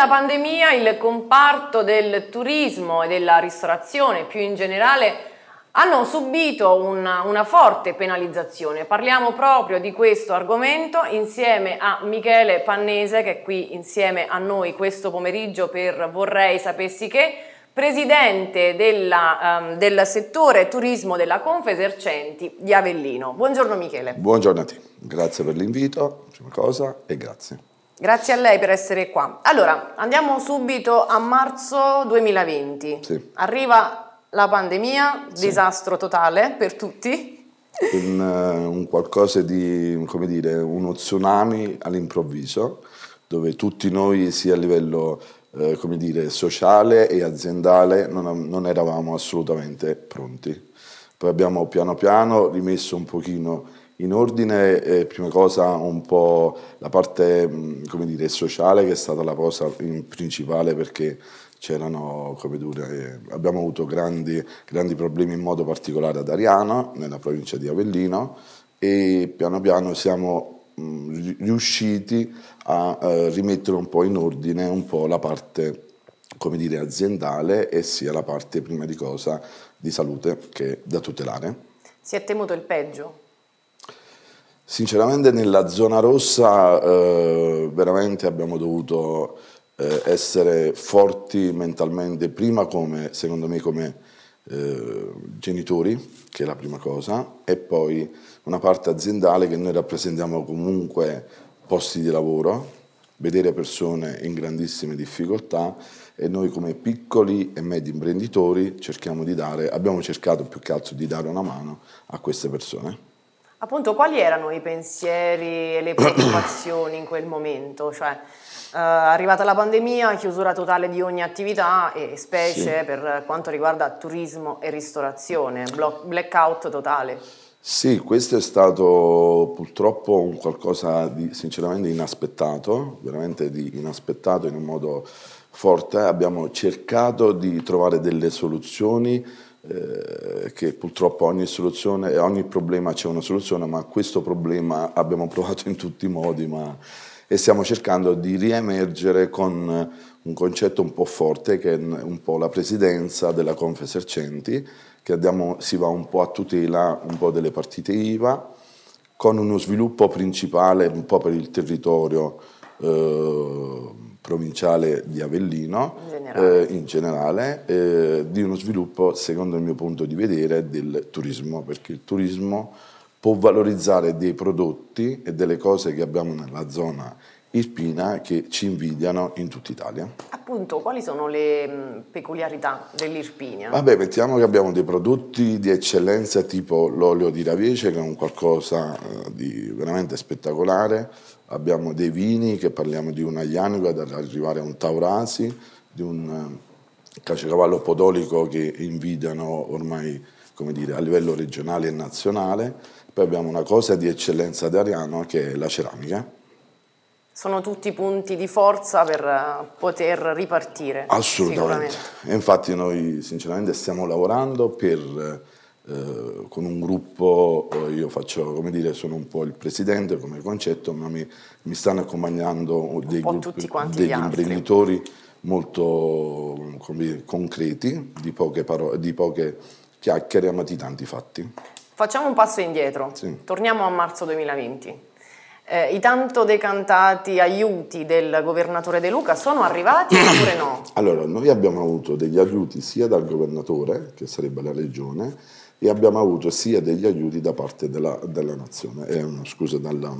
La pandemia il comparto del turismo e della ristorazione più in generale hanno subito una, una, forte penalizzazione. Parliamo proprio di questo argomento insieme a Michele Pannese che è qui insieme a noi questo pomeriggio per Vorrei sapessi che, presidente della, um, del settore turismo della Confesercenti di Avellino. Buongiorno Michele. Buongiorno a te, grazie per l'invito, prima cosa, e grazie. Grazie a lei per essere qua. Allora, andiamo subito a marzo 2020. Sì. Arriva la pandemia, sì. disastro totale per tutti. Un, uh, un, qualcosa di, come dire, uno tsunami all'improvviso, dove tutti noi, sia a livello eh, come dire, sociale e aziendale, non, non eravamo assolutamente pronti. Poi abbiamo piano piano rimesso un pochino in ordine, eh, prima cosa, un po' la parte dire, sociale, che è stata la cosa principale perché c'erano, come dire, abbiamo avuto grandi, grandi problemi in modo particolare ad Ariano, nella provincia di Avellino, e piano piano siamo riusciti a eh, rimettere un po' in ordine un po' la parte come dire, aziendale e sia la parte prima di cosa di salute che da tutelare. Si è temuto il peggio? Sinceramente nella zona rossa eh, veramente abbiamo dovuto eh, essere forti mentalmente, prima come, secondo me, come eh, genitori, che è la prima cosa, e poi una parte aziendale che noi rappresentiamo comunque posti di lavoro, vedere persone in grandissime difficoltà e noi come piccoli e medi imprenditori cerchiamo di dare, abbiamo cercato più che altro di dare una mano a queste persone. Appunto, quali erano i pensieri e le preoccupazioni in quel momento? Cioè, eh, arrivata la pandemia, chiusura totale di ogni attività e specie sì. per quanto riguarda turismo e ristorazione, blackout totale. Sì, questo è stato purtroppo un qualcosa di sinceramente inaspettato, veramente di inaspettato in un modo forte. Abbiamo cercato di trovare delle soluzioni eh, che purtroppo ogni soluzione, ogni problema c'è una soluzione, ma questo problema abbiamo provato in tutti i modi ma, e stiamo cercando di riemergere con un concetto un po' forte che è un po' la presidenza della Confesercenti, che andiamo, si va un po' a tutela un po' delle partite IVA, con uno sviluppo principale un po' per il territorio eh, provinciale di Avellino in generale, eh, in generale eh, di uno sviluppo, secondo il mio punto di vedere, del turismo, perché il turismo può valorizzare dei prodotti e delle cose che abbiamo nella zona irpina che ci invidiano in tutta Italia. Appunto, quali sono le mh, peculiarità dell'Irpinia? Vabbè, mettiamo che abbiamo dei prodotti di eccellenza tipo l'olio di Ravece che è un qualcosa eh, di veramente spettacolare, abbiamo dei vini che parliamo di una Januga ad arrivare a un Taurasi, di un eh, cacecavallo podolico che invidiano ormai come dire, a livello regionale e nazionale, poi abbiamo una cosa di eccellenza di Ariano che è la ceramica sono tutti punti di forza per eh, poter ripartire. Assolutamente. E infatti noi sinceramente stiamo lavorando per, eh, con un gruppo, eh, io faccio, come dire, sono un po' il presidente come concetto, ma mi, mi stanno accompagnando dei gruppi, degli imprenditori molto dire, concreti, di poche, parole, di poche chiacchiere, amati tanti fatti. Facciamo un passo indietro, sì. torniamo a marzo 2020. Eh, I tanto decantati aiuti del governatore De Luca sono arrivati oppure no? Allora, noi abbiamo avuto degli aiuti sia dal governatore, che sarebbe la regione, e abbiamo avuto sia degli aiuti da parte della, della nazione, eh, scusa, dalla,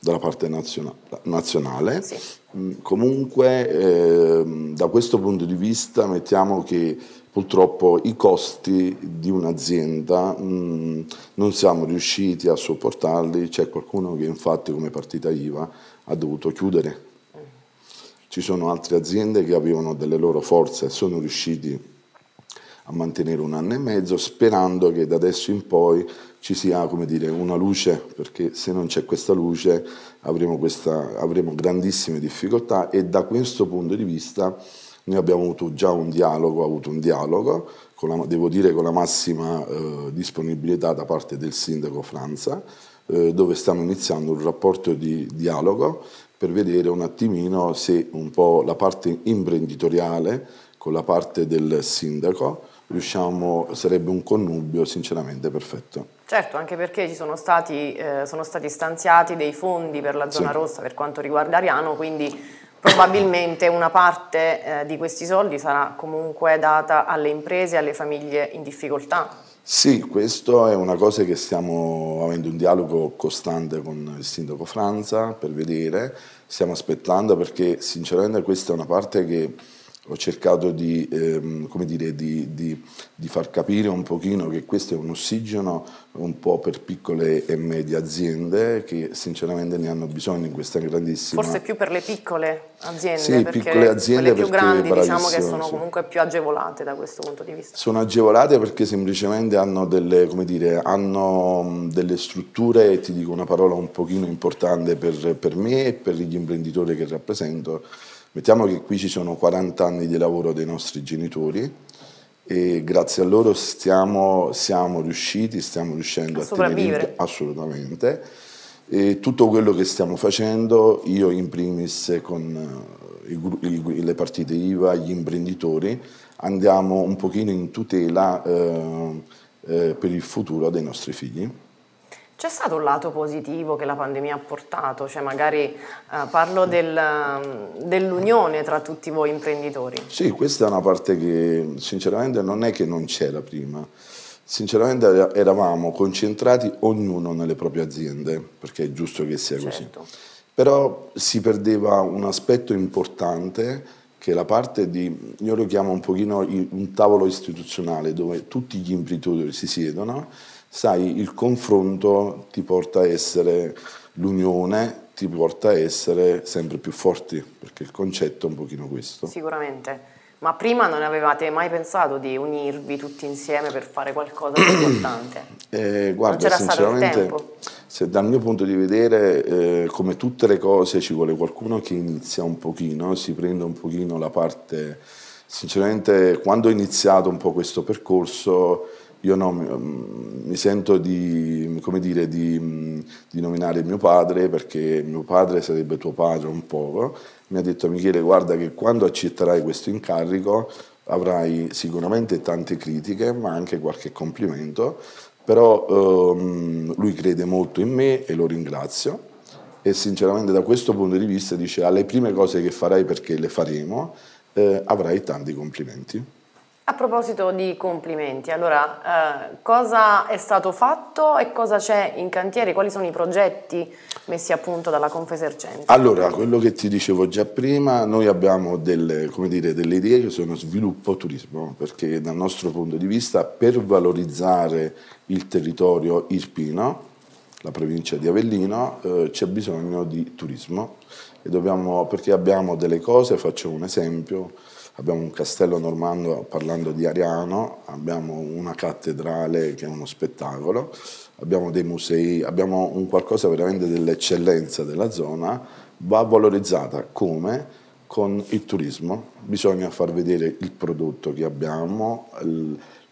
dalla parte naziona, nazionale. Sì. Mm, comunque, eh, da questo punto di vista, mettiamo che purtroppo i costi di un'azienda mm, non siamo riusciti a sopportarli, c'è qualcuno che infatti come partita IVA ha dovuto chiudere. Ci sono altre aziende che avevano delle loro forze e sono riusciti a mantenere un anno e mezzo sperando che da adesso in poi ci sia dire, una luce, perché se non c'è questa luce avremo, questa, avremo grandissime difficoltà e da questo punto di vista noi abbiamo avuto già un dialogo, avuto un dialogo, la, devo dire con la massima eh, disponibilità da parte del sindaco Franza, eh, dove stiamo iniziando un rapporto di dialogo per vedere un attimino se un po' la parte imprenditoriale con la parte del sindaco riusciamo, sarebbe un connubio sinceramente perfetto. Certo, anche perché ci sono stati, eh, sono stati stanziati dei fondi per la zona sì. rossa per quanto riguarda Ariano, quindi probabilmente una parte eh, di questi soldi sarà comunque data alle imprese e alle famiglie in difficoltà. Sì, questo è una cosa che stiamo avendo un dialogo costante con il sindaco Franza per vedere, stiamo aspettando perché sinceramente questa è una parte che ho cercato di, ehm, dire, di, di, di, far capire un pochino che questo è un ossigeno un po' per piccole e medie aziende che sinceramente ne hanno bisogno in questa grandissima... Forse più per le piccole aziende, sì, perché piccole aziende quelle più grandi diciamo che sono sì. comunque più agevolate da questo punto di vista. Sono agevolate perché semplicemente hanno delle, dire, hanno delle strutture, e ti dico una parola un pochino importante per, per me e per gli imprenditori che rappresento, Mettiamo che qui ci sono 40 anni di lavoro dei nostri genitori e grazie a loro stiamo, siamo riusciti, stiamo riuscendo a, a tenere assolutamente. E tutto quello che stiamo facendo, io in primis con eh, i, i, le partite IVA, gli imprenditori, andiamo un pochino in tutela eh, eh, per il futuro dei nostri figli. C'è stato un lato positivo che la pandemia ha portato, cioè magari eh, parlo del, dell'unione tra tutti voi imprenditori. Sì, questa è una parte che sinceramente non è che non c'era prima, sinceramente eravamo concentrati ognuno nelle proprie aziende, perché è giusto che sia certo. così. Però si perdeva un aspetto importante che è la parte di, io lo chiamo un pochino un tavolo istituzionale dove tutti gli imprenditori si siedono sai, il confronto ti porta a essere l'unione, ti porta a essere sempre più forti, perché il concetto è un pochino questo. Sicuramente. Ma prima non avevate mai pensato di unirvi tutti insieme per fare qualcosa di importante? Eh, guarda, sinceramente, se dal mio punto di vedere, eh, come tutte le cose, ci vuole qualcuno che inizia un pochino, si prende un pochino la parte... Sinceramente, quando ho iniziato un po' questo percorso, io no, mi sento di, dire, di, di, nominare mio padre perché mio padre sarebbe tuo padre un po'. Mi ha detto Michele guarda che quando accetterai questo incarico avrai sicuramente tante critiche ma anche qualche complimento, però ehm, lui crede molto in me e lo ringrazio e sinceramente da questo punto di vista dice alle prime cose che farai perché le faremo eh, avrai tanti complimenti. A proposito di complimenti, allora eh, cosa è stato fatto e cosa c'è in cantiere? Quali sono i progetti messi a punto dalla Confesercenti? Allora, quello che ti dicevo già prima, noi abbiamo delle, dire, delle idee che sono sviluppo turismo, perché dal nostro punto di vista per valorizzare il territorio irpino, la provincia di Avellino, eh, c'è bisogno di turismo dobbiamo, perché abbiamo delle cose, faccio un esempio, abbiamo un castello normando parlando di Ariano, abbiamo una cattedrale che è uno spettacolo, abbiamo dei musei, abbiamo un qualcosa veramente dell'eccellenza della zona, va valorizzata come? Con il turismo, bisogna far vedere il prodotto che abbiamo,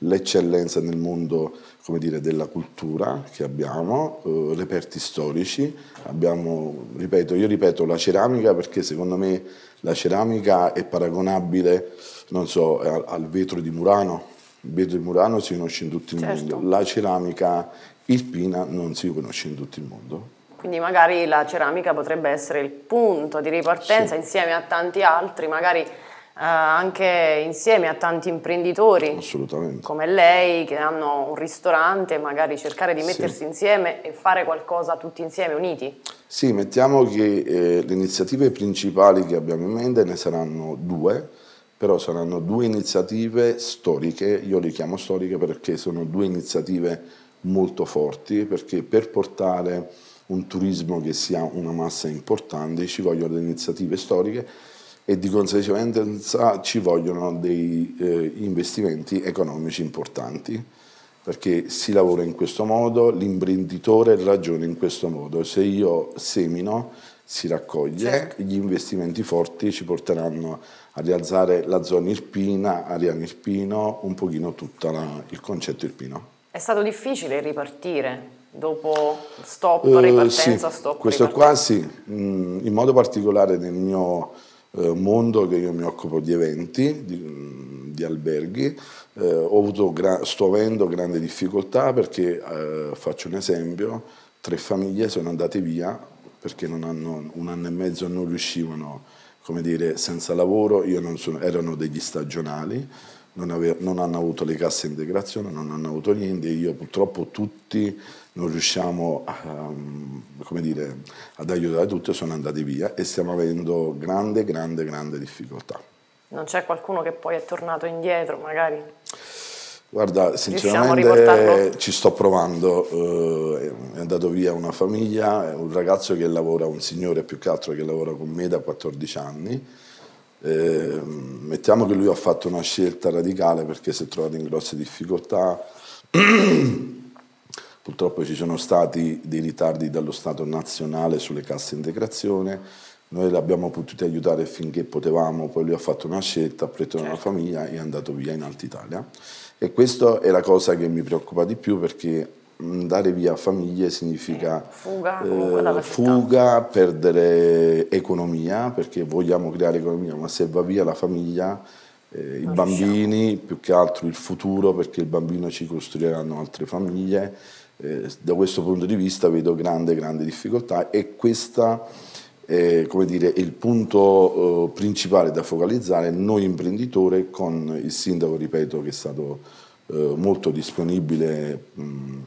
l'eccellenza nel mondo come dire, della cultura che abbiamo, eh, reperti storici, abbiamo, ripeto, io ripeto la ceramica perché secondo me la ceramica è paragonabile, non so, al, al vetro di Murano, il vetro di Murano si conosce in tutto il certo. mondo, la ceramica irpina non si conosce in tutto il mondo. Quindi magari la ceramica potrebbe essere il punto di ripartenza sì. insieme a tanti altri, magari eh, anche insieme a tanti imprenditori come lei che hanno un ristorante, magari cercare di mettersi sì. insieme e fare qualcosa tutti insieme, uniti? Sì, mettiamo che eh, le iniziative principali che abbiamo in mente ne saranno due, però saranno due iniziative storiche, io le chiamo storiche perché sono due iniziative molto forti, perché per portare un turismo che sia una massa importante ci vogliono delle iniziative storiche e di conseguenza ci vogliono dei eh, investimenti economici importanti perché si lavora in questo modo, l'imprenditore ragiona in questo modo, se io semino si raccoglie, certo. gli investimenti forti ci porteranno a rialzare la zona irpina, Ariano Irpino, un pochino tutto il concetto irpino. È stato difficile ripartire dopo stop, ripartenza, uh, sì, stop, Questo ripartenza. qua sì, mm, in modo particolare nel mio mondo che io mi occupo di eventi, di, mm, di alberghi, ho avuto sto avendo grande difficoltà perché, faccio un esempio, tre famiglie sono andate via perché hanno, un anno e mezzo non riuscivano, come dire, senza lavoro, sono, erano degli stagionali, non, ave, non, hanno avuto le casse integrazione, non hanno avuto niente, io purtroppo tutti non riusciamo a, come dire, ad aiutare tutti, sono andati via e stiamo avendo grande, grande, grande difficoltà. Non c'è qualcuno che poi è tornato indietro magari? Guarda, sinceramente ci sto provando, eh, è andato via una famiglia, un ragazzo che lavora, un signore più che altro che lavora con me da 14 anni, eh, mettiamo che lui ha fatto una scelta radicale perché si è trovato in grosse difficoltà, purtroppo ci sono stati dei ritardi dallo Stato nazionale sulle casse integrazione, noi l'abbiamo potuto aiutare finché potevamo, poi lui ha fatto una scelta, ha preso certo. una famiglia e è andato via in Alta Italia. E questa è la cosa che mi preoccupa di più perché andare via famiglie significa fuga, eh, fuga, perdere economia, perché vogliamo creare economia, ma se va via la famiglia, eh, i bambini, riusciamo. più che altro il futuro, perché il bambino ci costruiranno altre famiglie, eh, da questo punto di vista vedo grande, grande difficoltà e questa è come dire, il punto eh, principale da focalizzare, noi imprenditori con il sindaco, ripeto, che è stato eh, molto disponibile mh,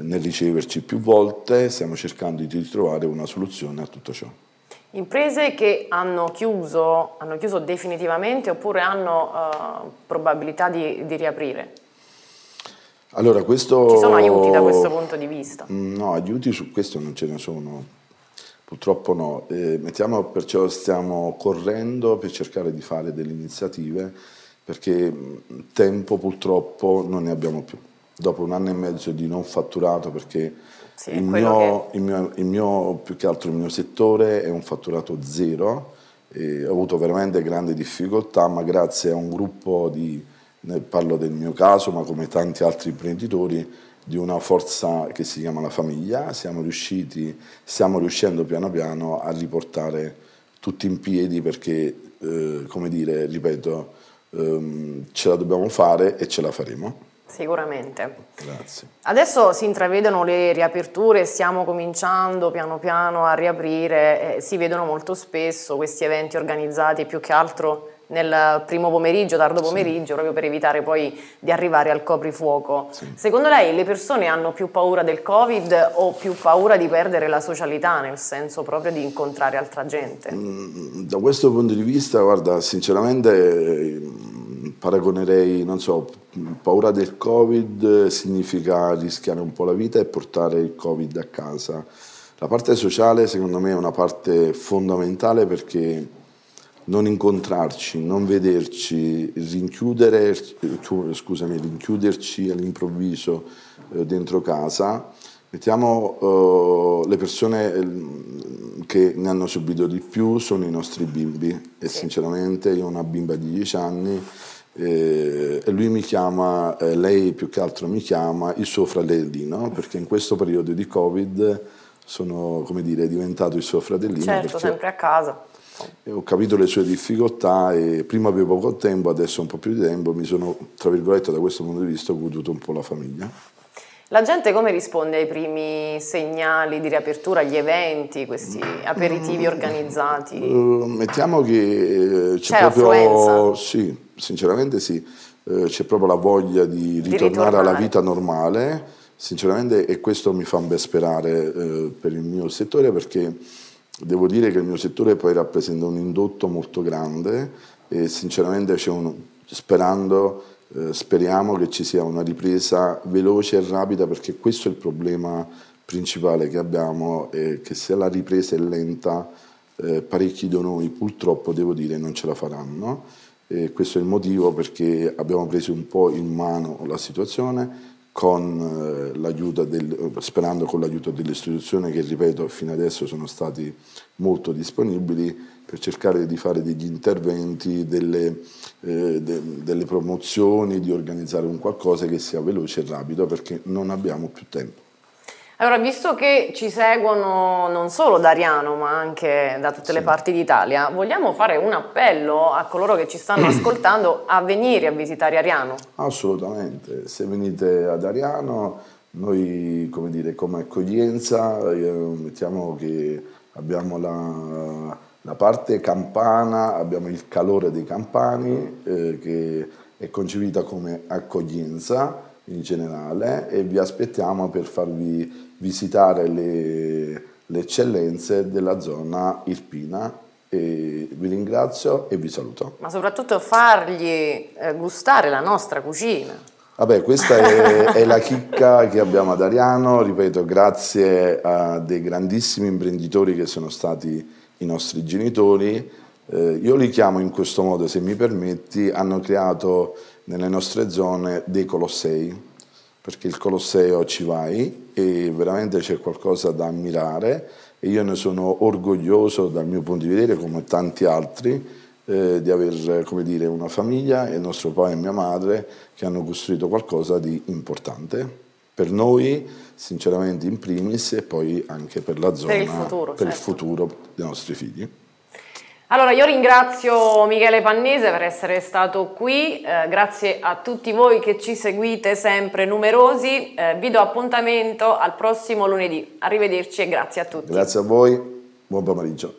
nel riceverci più volte, stiamo cercando di trovare una soluzione a tutto ciò. Imprese che hanno chiuso, hanno chiuso definitivamente oppure hanno uh, probabilità di, di riaprire? Allora, questo... Ci sono aiuti da questo punto di vista? No, aiuti su questo non ce ne sono Purtroppo no, eh, mettiamo, perciò stiamo correndo per cercare di fare delle iniziative perché tempo purtroppo non ne abbiamo più. Dopo un anno e mezzo di non fatturato perché sì, il, mio, che... il, mio, il, mio, più che altro il mio settore è un fatturato zero, ho avuto veramente grandi difficoltà ma grazie a un gruppo di, parlo del mio caso ma come tanti altri imprenditori, di una forza che si chiama la famiglia, siamo riusciti, stiamo riuscendo piano piano a riportare tutti in piedi perché, eh, come dire, ripeto, ehm, ce la dobbiamo fare e ce la faremo. Sicuramente. Grazie. Adesso si intravedono le riaperture, stiamo cominciando piano piano a riaprire, eh, si vedono molto spesso questi eventi organizzati più che altro nel primo pomeriggio, tardo pomeriggio, sì. proprio per evitare poi di arrivare al coprifuoco. Sì. Secondo lei le persone hanno più paura del Covid o più paura di perdere la socialità, nel senso proprio di incontrare altra gente? Mm, da questo punto di vista, guarda, sinceramente paragonerei, non so, paura del Covid significa rischiare un po' la vita e portare il Covid a casa. La parte sociale secondo me è una parte fondamentale perché non incontrarci, non vederci, scusami, rinchiuderci all'improvviso eh, dentro casa, mettiamo eh, le persone eh, che ne hanno subito di più sono i nostri bimbi e sì. sinceramente io ho una bimba di 10 anni eh, e lui mi chiama, eh, lei più che altro mi chiama il suo fratellino perché in questo periodo di Covid sono come dire diventato il suo fratellino. Certo, sempre a casa ho capito le sue difficoltà e prima avevo poco tempo, adesso un po' più di tempo, mi sono, tra virgolette, da questo punto di vista, goduto un po' la famiglia. La gente come risponde ai primi segnali di riapertura, agli eventi, questi aperitivi organizzati? Uh, mettiamo che c'è, c'è proprio... Sì, sinceramente sì, uh, c'è proprio la voglia di ritornare, di ritornare, alla vita normale, sinceramente, e questo mi fa ben sperare per il mio settore perché Devo dire che il mio settore poi rappresenta un indotto molto grande e sinceramente un, sperando, eh, speriamo che ci sia una ripresa veloce e rapida perché questo è il problema principale che abbiamo, è che se la ripresa è lenta eh, parecchi di noi purtroppo devo dire non ce la faranno. E questo è il motivo perché abbiamo preso un po' in mano la situazione, con eh, del, sperando con l'aiuto delle istituzioni che ripeto fino adesso sono stati molto disponibili per cercare di fare degli interventi, delle, eh, de, delle promozioni, di organizzare un qualcosa che sia veloce e rapido perché non abbiamo più tempo. Allora, visto che ci seguono non solo da Ariano, ma anche da tutte sì. le parti d'Italia, vogliamo fare un appello a coloro che ci stanno ascoltando a venire a visitare Ariano? Assolutamente, se venite ad Ariano, noi come, dire, come accoglienza eh, mettiamo che abbiamo la, la, parte campana, abbiamo il calore dei campani eh, che è concepita come accoglienza in generale e vi aspettiamo per farvi visitare le, le eccellenze della zona irpina e vi ringrazio e vi saluto. Ma soprattutto fargli eh, gustare la nostra cucina. Vabbè, questa è, è, la chicca che abbiamo ad Ariano, ripeto, grazie a dei grandissimi imprenditori che sono stati i nostri genitori. Eh, io li chiamo in questo modo, se mi permetti, hanno creato nelle nostre zone dei Colossei, perché il Colosseo ci vai e veramente c'è qualcosa da ammirare e io ne sono orgoglioso dal mio punto di vedere, come tanti altri, eh, di avere dire, una famiglia e il nostro padre e mia madre che hanno costruito qualcosa di importante per noi, sinceramente in primis, e poi anche per la zona, per il futuro, per certo. il futuro dei nostri figli. Allora, io ringrazio Michele Pannese per essere stato qui, eh, grazie a tutti voi che ci seguite sempre numerosi, eh, vi do appuntamento al prossimo lunedì, arrivederci e grazie a tutti. Grazie a voi, buon pomeriggio.